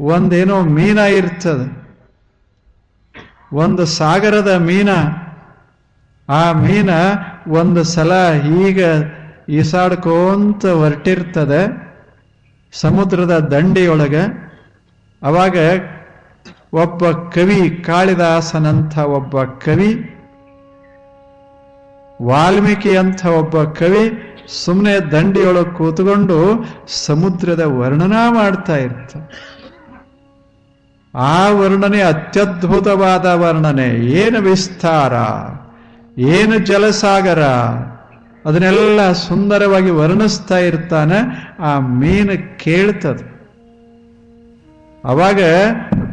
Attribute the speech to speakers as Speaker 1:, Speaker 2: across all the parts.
Speaker 1: ಒಂದೇನೋ ಮೀನ ಇರ್ತದೆ. ಒಂದು ಸಾಗರದ ಮೀನ. ಆ ಮೀನ ಒಂದು ಸಲ ಈಗ ಈಸಾಡ್ಕೋಂತ ಹೊರಟಿರ್ತದೆ. ಸಮುದ್ರದ ದಂಡೆಯೊಳಗೆ. ಅವಾಗ ಒಬ್ಬ ಕವಿ ಕಾಳಿದಾಸನಂಥ ಒಬ್ಬ ಕವಿ ವಾಲ್ಮೀಕಿ ಅಂತ ಒಬ್ಬ ಕವಿ ಸುಮ್ಮನೆ ದಂಡಿಯೊಳಗೆ ಕೂತ್ಕೊಂಡು ಸಮುದ್ರದ ವರ್ಣನಾ ಮಾಡ್ತಾ ಇರ್ತ. ಆ ವರ್ಣನೆ ಅತ್ಯದ್ಭುತವಾದ ವರ್ಣನೆ. ಏನು ವಿಸ್ತಾರ? ಏನು ಜಲಸಾಗರ? ಅದನ್ನೆಲ್ಲ ಸುಂದರವಾಗಿ ವರ್ಣಿಸ್ತಾ ಇರ್ತಾನೆ, ಆ ಮೀನು ಕೇಳ್ತದೆ. ಅವಾಗ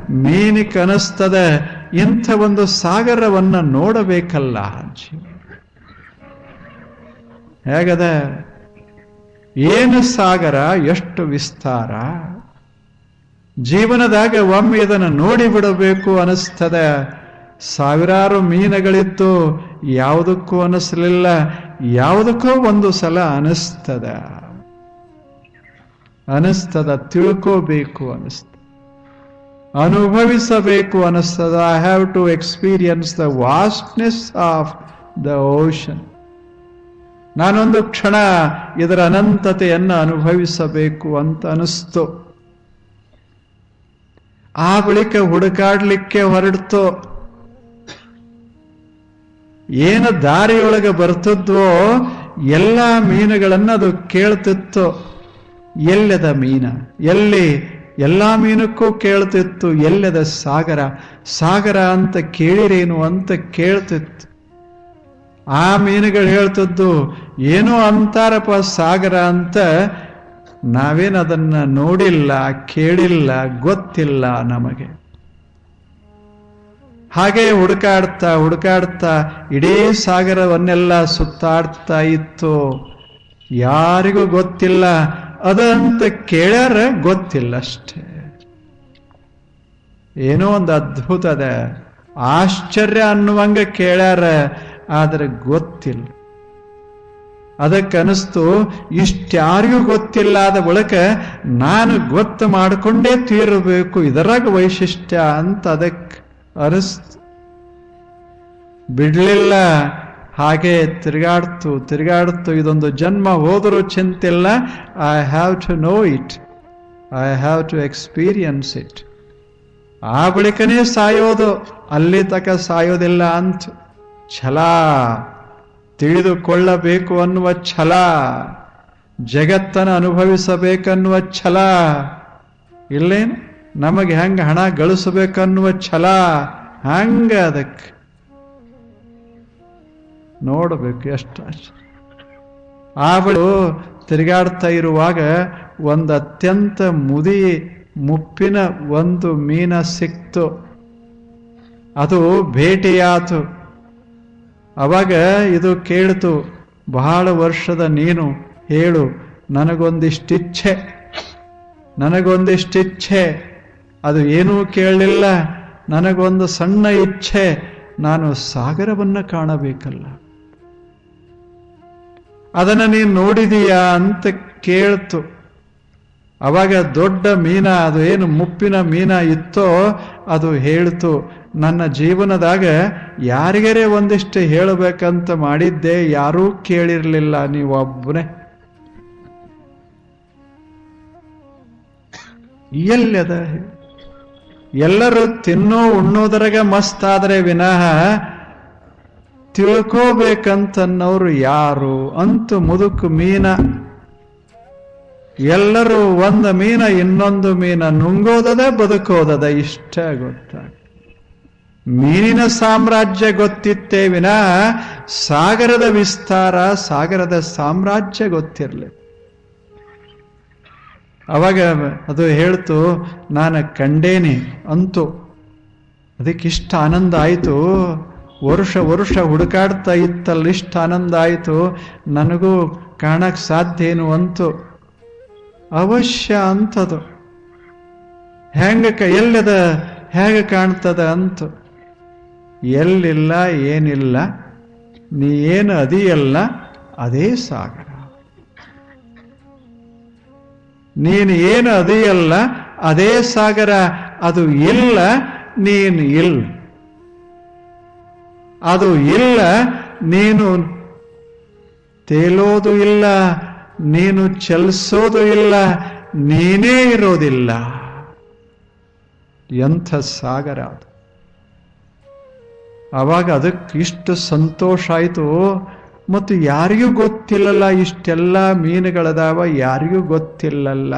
Speaker 1: ಮೀನು ಕನಸ್ತದೆ ಇಂಥ ಒಂದು ಸಾಗರವನ್ನ ನೋಡಬೇಕಲ್ಲ ಹೇಗದ? ಏನು ಸಾಗರ? ಎಷ್ಟು ವಿಸ್ತಾರ? ಜೀವನದಾಗ ಒಮ್ಮೆ ಇದನ್ನು ನೋಡಿ ಬಿಡಬೇಕು ಅನಿಸ್ತದೆ. ಸಾವಿರಾರು ಮೀನುಗಳಿತ್ತು, ಯಾವುದಕ್ಕೂ ಅನಿಸ್ಲಿಲ್ಲ, ಯಾವುದಕ್ಕೂ ಒಂದು ಸಲ ಅನಿಸ್ತದ. ಅನಿಸ್ತದ ತಿಳ್ಕೋಬೇಕು ಅನಿಸ್ತ ಅನುಭವಿಸಬೇಕು ಅನಿಸ್ತದ. I have to experience the vastness of the ocean ನಾನೊಂದು ಕ್ಷಣ ಇದರ ಅನಂತತೆಯನ್ನು ಅನುಭವಿಸಬೇಕು ಅಂತ ಅನಿಸ್ತು. ಆ ಬಳಿಕ ಹುಡುಕಾಡ್ಲಿಕ್ಕೆ ಹೊರಡ್ತೋ? ಏನು ದಾರಿಯೊಳಗೆ ಬರ್ತಿದ್ವೋ? ಎಲ್ಲ ಮೀನುಗಳನ್ನು ಅದು ಕೇಳ್ತಿತ್ತು. ಎಲ್ಲದ ಮೀನ? ಎಲ್ಲಿ? ಎಲ್ಲ ಮೀನಕ್ಕೂ ಕೇಳ್ತಿತ್ತು. ಎಲ್ಲದ ಸಾಗರ? ಸಾಗರ ಅಂತ ಕೇಳಿರೇನು ಅಂತ ಕೇಳ್ತಿತ್ತು. ಆ ಮೀನುಗಳು ಹೇಳ್ತಿದ್ದು, ಏನೋ ಅಂತಾರಪ್ಪ ಸಾಗರ ಅಂತ ನಾವೇನು ಅದನ್ನು ನೋಡಿಲ್ಲ, ಕೇಳಿಲ್ಲ, ಗೊತ್ತಿಲ್ಲ ನಮಗೆ. ಹಾಗೆ ಹುಡುಕಾಡ್ತಾ ಹುಡುಕಾಡ್ತಾ ಇಡೀ ಸಾಗರವನ್ನೆಲ್ಲ ಸುತ್ತಾಡ್ತಾ ಇತ್ತು. ಯಾರಿಗೂ ಗೊತ್ತಿಲ್ಲ, ಅದಂತ ಕೇಳ್ಯಾರ ಗೊತ್ತಿಲ್ಲ ಅಷ್ಟೇ. ಏನೋ ಒಂದು ಅದ್ಭುತದ ಆಶ್ಚರ್ಯ ಅನ್ನುವಂಗ ಕೇಳ್ಯಾರ, ಆದರೆ ಗೊತ್ತಿಲ್ಲ. ಅದಕ್ಕನಿಸ್ತು, ಇಷ್ಟ್ಯಾರಿಗೂ ಗೊತ್ತಿಲ್ಲಾದ ಬಳಿಕ ನಾನು ಗೊತ್ತು ಮಾಡಿಕೊಂಡೇ ತೀರಬೇಕು, ಇದರಾಗ ವೈಶಿಷ್ಟ್ಯ ಅಂತ ಅದಕ್ಕೆ ಅನಿಸ್ತು. ಬಿಡಲಿಲ್ಲ, ಹಾಗೆ ತಿರುಗಾಡ್ತು ತಿರುಗಾಡ್ತು, ಇದೊಂದು ಜನ್ಮ ಹೋದರೂ ಚಿಂತಿಲ್ಲ. I have to know it I have to experience it ಆ ಬಳಿಕನೇ ಸಾಯೋದು, ಅಲ್ಲಿ ತಕ ಸಾಯೋದಿಲ್ಲ ಅಂತ. ಛಲ. ತಿಳಿದುಕೊಳ್ಳಬೇಕು ಅನ್ನುವ ಛಲ, ಜಗತ್ತನ್ನು ಅನುಭವಿಸಬೇಕನ್ನುವ ಛಲ ಇಲ್ಲೇನು? ನಮಗೆ ಹೆಂಗೆ ಹಣ ಗಳಿಸಬೇಕನ್ನುವ ಛಲ ಹಂಗ ಅದಕ್ಕೆ. ನೋಡಬೇಕು ಎಷ್ಟು ಆವಳು ತಿರುಗಾಡ್ತಾ ಇರುವಾಗ ಒಂದು ಅತ್ಯಂತ ಮುದಿ ಮುಪ್ಪಿನ ಒಂದು ಮೀನ ಸಿಕ್ತು. ಅದು ಭೇಟಿಯಾತು. ಅವಾಗ ಇದು ಕೇಳಿತು, ಬಹಳ ವರ್ಷದ ನೀನು, ಹೇಳು, ನನಗೊಂದಿಷ್ಟಿಚ್ಛೆ ನನಗೊಂದಿಷ್ಟಿಚ್ಛೆ, ಅದು ಏನೂ ಕೇಳಲಿಲ್ಲ, ನನಗೊಂದು ಸಣ್ಣ ಇಚ್ಛೆ, ನಾನು ಸಾಗರವನ್ನು ಕಾಣಬೇಕಲ್ಲ. ಅದನ್ನು ನೀನು ನೋಡಿದೀಯಾ ಅಂತ ಕೇಳ್ತು. ಅವಾಗ ದೊಡ್ಡ ಮೀನ, ಅದು ಏನು ಮುಪ್ಪಿನ ಮೀನ ಇತ್ತೋ, ಅದು ಹೇಳ್ತು ನನ್ನ ಜೀವನದಾಗ ಯಾರಿಗರೇ ಒಂದಿಷ್ಟು ಹೇಳಬೇಕಂತ ಮಾಡಿದ್ದೆ ಯಾರೂ ಕೇಳಿರ್ಲಿಲ್ಲ ನೀವೊಬ್ಬನೇ ಎಲ್ಲದ ಎಲ್ಲರೂ ತಿನ್ನೋ ಉಣ್ಣೋದ್ರಾಗ ಮಸ್ತಾದ್ರೆ ವಿನಃ ತಿಳ್ಕೋಬೇಕಂತನ್ನೋರು ಯಾರು ಅಂತೂ ಮುದುಕು ಮೀನ. ಎಲ್ಲರೂ ಒಂದು ಮೀನ, ಇನ್ನೊಂದು ಮೀನ ನುಂಗೋದದ ಬದುಕೋದದ ಇಷ್ಟ ಗೊತ್ತಾಗ ಮೀನಿನ ಸಾಮ್ರಾಜ್ಯ ಗೊತ್ತಿತ್ತೇ ವಿನ ಸಾಗರದ ವಿಸ್ತಾರ, ಸಾಗರದ ಸಾಮ್ರಾಜ್ಯ ಗೊತ್ತಿರಲಿ. ಅವಾಗ ಅದು ಹೇಳ್ತು, ನಾನು ಕಂಡೇನೆ ಅಂತು. ಅದಕ್ಕಿಷ್ಟ ಆನಂದ ಆಯಿತು. ವರ್ಷ ವರ್ಷ ಹುಡುಕಾಡ್ತಾ ಇತ್ತಲ್ಲಿ, ಇಷ್ಟ ಆನಂದ ಆಯಿತು. ನನಗೂ ಕಾಣಕ್ಕೆ ಸಾಧ್ಯ ಏನು ಅಂತು. ಅವಶ್ಯ ಅಂತದು. ಹೆಂಗ ಎಲ್ಲದ, ಹೇಗೆ ಕಾಣ್ತದ ಅಂತು. ಎಲ್ಲಿಲ್ಲ, ಏನಿಲ್ಲ, ನೀ ಏನು ಅದಿಯಲ್ಲ, ಅದೇ ಸಾಗರ. ನೀನು ಏನು ಅದಿಯಲ್ಲ, ಅದೇ ಸಾಗರ, ಅದು ಇಲ್ಲ, ನೀನು ಇಲ್ಲ ಅದು ಇಲ್ಲ, ನೀನು ತೇಲೋದು ಇಲ್ಲ, ನೀನು ಚಲಿಸೋದು ಇಲ್ಲ, ನೀನೇ ಇರೋದಿಲ್ಲ. ಎಂಥ ಸಾಗರ ಅದು. ಅವಾಗ ಅದಕ್ಕೆ ಇಷ್ಟು ಸಂತೋಷ ಆಯಿತು. ಮತ್ತು ಯಾರಿಗೂ ಗೊತ್ತಿಲ್ಲಲ್ಲ, ಇಷ್ಟೆಲ್ಲ ಮೀನುಗಳದಾವ, ಯಾರಿಗೂ ಗೊತ್ತಿಲ್ಲಲ್ಲ.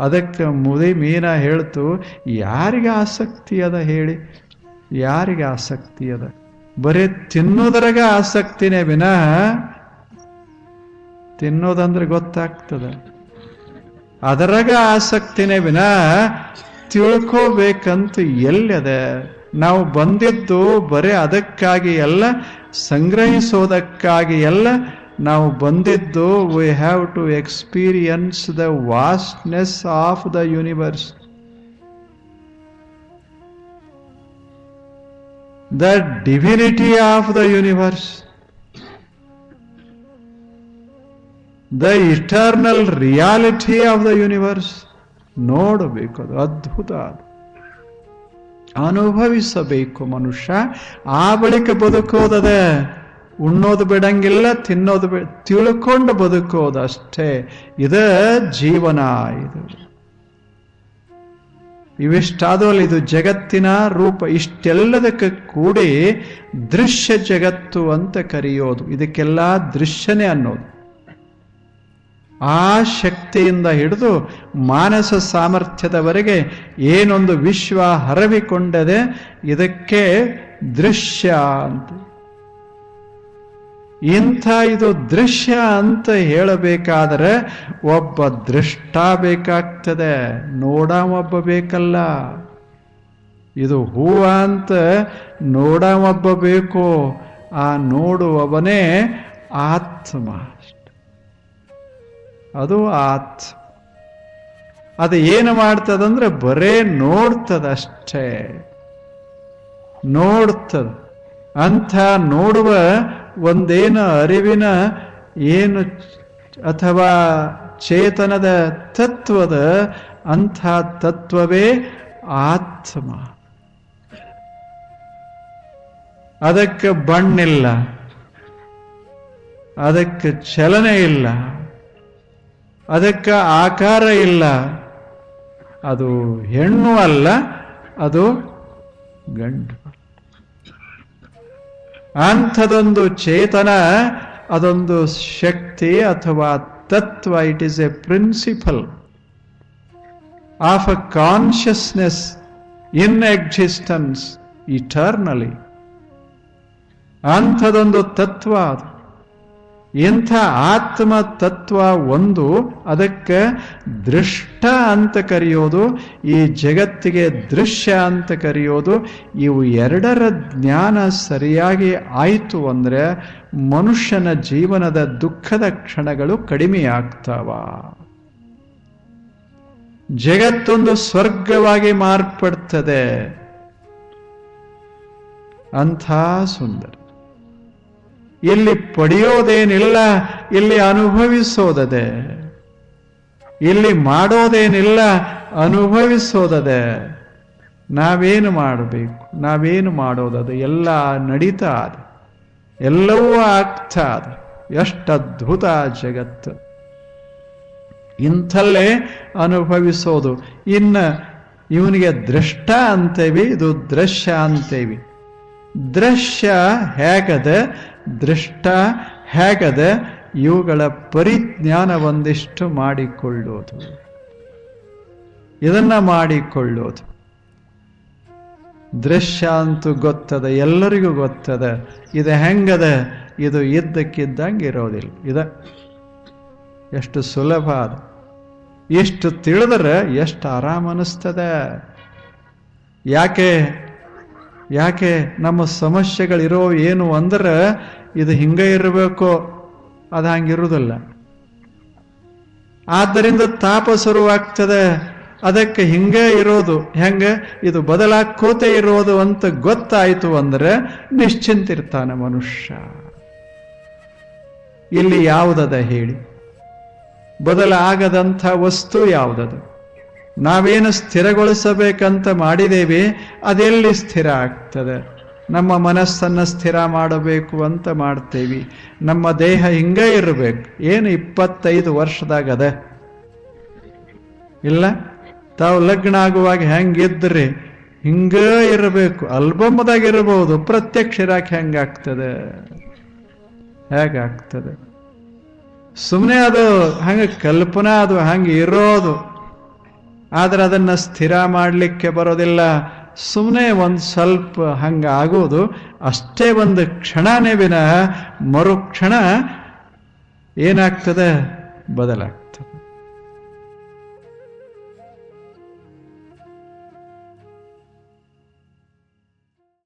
Speaker 1: ಅದಕ್ಕೆ ಮುದಿ ಮೀನ ಹೇಳ್ತು, ಯಾರಿಗೆ ಆಸಕ್ತಿ ಅದ ಹೇಳಿ? ಯಾರಿಗೆ ಆಸಕ್ತಿ ಅದ? ಬರೀ ತಿನ್ನೋದ್ರಾಗ ಆಸಕ್ತಿನೇ ವಿನಃ ತಿನ್ನೋದಂದ್ರೆ ಗೊತ್ತಾಗ್ತದ. ಅದರಾಗ ಆಸಕ್ತಿನೇ ವಿನಃ ತಿಳ್ಕೋಬೇಕಂತ ಎಲ್ಲದ ನಾವು ಬಂದಿದ್ದು ಬರೀ ಅದಕ್ಕಾಗಿ ಎಲ್ಲ ಸಂಗ್ರಹಿಸೋದಕ್ಕಾಗಿ ಎಲ್ಲ ನಾವು ಬಂದಿದ್ದು we have to experience the vastness of the universe the divinity of the universe the eternal reality of the universe ನೋಡಬೇಕು ಅದು ಅದ್ಭುತ ಅದು. ಅನುಭವಿಸಬೇಕು ಮನುಷ್ಯ. ಆ ಬಳಿಕ ಬದುಕೋದದೆ, ಉಣ್ಣೋದು ಬಿಡಂಗಿಲ್ಲ, ತಿನ್ನೋದು ಬಿ, ತಿಳ್ಕೊಂಡು ಬದುಕೋದು ಅಷ್ಟೇ. ಇದ ಜೀವನ ಇದು. ಇವಿಷ್ಟಾದಲ್ಲಿ ಇದು ಜಗತ್ತಿನ ರೂಪ. ಇಷ್ಟೆಲ್ಲದಕ್ಕೆ ಕೂಡಿ ದೃಶ್ಯ ಜಗತ್ತು ಅಂತ ಕರೆಯೋದು. ಇದಕ್ಕೆಲ್ಲ ದೃಶ್ಯನೇ ಅನ್ನೋದು. ಆ ಶಕ್ತಿಯಿಂದ ಹಿಡಿದು ಮಾನಸ ಸಾಮರ್ಥ್ಯದವರೆಗೆ ಏನೊಂದು ವಿಶ್ವ ಹರವಿಕೊಂಡದೆ ಇದಕ್ಕೆ ದೃಶ್ಯ ಅಂತ. ಇಂಥ ಇದು ದೃಶ್ಯ ಅಂತ ಹೇಳಬೇಕಾದರೆ ಒಬ್ಬ ದೃಷ್ಟ ಬೇಕಾಗ್ತದೆ. ನೋಡ ಒಬ್ಬ ಬೇಕಲ್ಲ. ಇದು ಹೂವ ಅಂತ ನೋಡ ಒಬ್ಬ ಬೇಕು. ಆ ನೋಡುವವನೇ ಆತ್ಮ ಅದು ಆತ್. ಅದು ಏನು ಮಾಡ್ತದಂದ್ರೆ ಬರೇ ನೋಡ್ತದಷ್ಟೇ. ನೋಡ್ತದ. ಅಂಥ ನೋಡುವ ಒಂದೇನು ಅರಿವಿನ ಏನು ಅಥವಾ ಚೇತನದ ತತ್ವದ ಅಂಥ ತತ್ವವೇ ಆತ್ಮ. ಅದಕ್ಕೆ ಬಣ್ಣಿಲ್ಲ. ಅದಕ್ಕೆ ಚಲನೆ ಇಲ್ಲ. ಅದಕ್ಕೆ ಆಕಾರ ಇಲ್ಲ. ಅದು ಹೆಣ್ಣು ಅಲ್ಲ, ಅದು ಗಂಡು. ಅಂಥದೊಂದು ಚೇತನ, ಅದೊಂದು ಶಕ್ತಿ ಅಥವಾ ತತ್ವ it is a principle of a consciousness in existence eternally ಅಂಥದೊಂದು ತತ್ವ ಅದು. ಇಂಥ ಆತ್ಮ ತತ್ವ ಒಂದು, ಅದಕ್ಕೆ ದೃಷ್ಟ ಅಂತ ಕರೆಯೋದು, ಈ ಜಗತ್ತಿಗೆ ದೃಶ್ಯ ಅಂತ ಕರೆಯೋದು, ಇವು ಎರಡರ ಜ್ಞಾನ ಸರಿಯಾಗಿ ಆಯಿತು ಅಂದರೆ ಮನುಷ್ಯನ ಜೀವನದ ದುಃಖದ ಕ್ಷಣಗಳು ಕಡಿಮೆಯಾಗ್ತಾವ. ಜಗತ್ತೊಂದು ಸ್ವರ್ಗವಾಗಿ ಮಾರ್ಪಡ್ತದೆ. ಅಂಥ ಸುಂದರ. ಇಲ್ಲಿ ಪಡೆಯೋದೇನಿಲ್ಲ, ಇಲ್ಲಿ ಅನುಭವಿಸೋದದೆ. ಇಲ್ಲಿ ಮಾಡೋದೇನಿಲ್ಲ, ಅನುಭವಿಸೋದದೆ. ನಾವೇನು ಮಾಡಬೇಕು? ನಾವೇನು ಮಾಡೋದದು ಎಲ್ಲ ನಡೀತಾ ಅದ. ಎಲ್ಲವೂ ಆಗ್ತಾ ಅದು. ಎಷ್ಟು ಅದ್ಭುತ ಜಗತ್ತು. ಇಂಥಲ್ಲೇ ಅನುಭವಿಸೋದು. ಇನ್ನು ಇವನಿಗೆ ದೃಷ್ಟ ಅಂತೇವಿ, ಇದು ದೃಶ್ಯ ಅಂತೇವಿ. ದೃಶ್ಯ ಹೇಗದ ದೃಷ್ಟ ಹೇಗದೆ ಇವುಗಳ ಪರಿಜ್ಞಾನ ಒಂದಿಷ್ಟು ಮಾಡಿಕೊಳ್ಳೋದು. ಇದನ್ನ ಮಾಡಿಕೊಳ್ಳೋದು. ದೃಶ್ಯ ಅಂತೂ ಗೊತ್ತದ, ಎಲ್ಲರಿಗೂ ಗೊತ್ತದ. ಇದು ಹೆಂಗದ? ಇದು ಇದ್ದಕ್ಕಿದ್ದಂಗೆ ಇರೋದಿಲ್ಲ ಇದ ಎಷ್ಟು ಸುಲಭ ಅದು. ಎಷ್ಟು ತಿಳಿದ್ರೆ ಎಷ್ಟು ಆರಾಮ ಅನ್ನಿಸ್ತದೆ ಯಾಕೆ? ಯಾಕೆ ನಮ್ಮ ಸಮಸ್ಯೆಗಳಿರೋ ಏನು ಅಂದ್ರೆ ಇದು ಹಿಂಗೆ ಇರಬೇಕು, ಅದು ಹಂಗಿರುವುದಿಲ್ಲ. ಆದ್ದರಿಂದ ತಾಪ ಶುರುವಾಗ್ತದೆ. ಅದಕ್ಕೆ ಹಿಂಗೆ ಇರೋದು, ಹೆಂಗೆ? ಇದು ಬದಲಾಕೋತೆ ಇರೋದು ಅಂತ ಗೊತ್ತಾಯಿತು ಅಂದ್ರೆ ನಿಶ್ಚಿಂತಿರ್ತಾನೆ ಮನುಷ್ಯ. ಇಲ್ಲಿ ಯಾವುದದ ಹೇಳಿ? ಬದಲಾಗದಂಥ ವಸ್ತು ಯಾವುದದು? ನಾವೇನು ಸ್ಥಿರಗೊಳಿಸಬೇಕಂತ ಮಾಡಿದ್ದೇವೆ, ಅದೆಲ್ಲಿ ಸ್ಥಿರ ಆಗ್ತದೆ? ನಮ್ಮ ಮನಸ್ಸನ್ನು ಸ್ಥಿರ ಮಾಡಬೇಕು ಅಂತ ಮಾಡ್ತೇವೆ. ನಮ್ಮ ದೇಹ ಹಿಂಗೆ ಇರಬೇಕು. ಏನು ಇಪ್ಪತ್ತೈದು ವರ್ಷದಾಗದ ಇಲ್ಲ? ತಾವು ಲಗ್ನ ಆಗುವಾಗ ಹೆಂಗಿದ್ರಿ? ಹಿಂಗ ಇರಬೇಕು. ಅಲ್ಬಮ್ದಾಗ ಇರಬಹುದು ಪ್ರತ್ಯಕ್ಷ ಇರಾಕ್ ಹೆಂಗಾಗ್ತದೆ? ಹೇಗಾಗ್ತದೆ? ಸುಮ್ಮನೆ ಅದು ಹಂಗೆ ಕಲ್ಪನಾ ಅದು ಹಂಗೆ ಇರೋದು. ಆದ್ರೆ ಅದನ್ನು ಸ್ಥಿರ ಮಾಡಲಿಕ್ಕೆ ಬರೋದಿಲ್ಲ. ಸುಮ್ಮನೆ ಒಂದು ಸ್ವಲ್ಪ ಹಂಗೆ ಆಗೋದು. ಅಷ್ಟೇ ಒಂದು ಕ್ಷಣನೇ ವಿನಃ ಮರುಕ್ಷಣ ಏನಾಗ್ತದೆ? ಬದಲಾಗ್ತದೆ.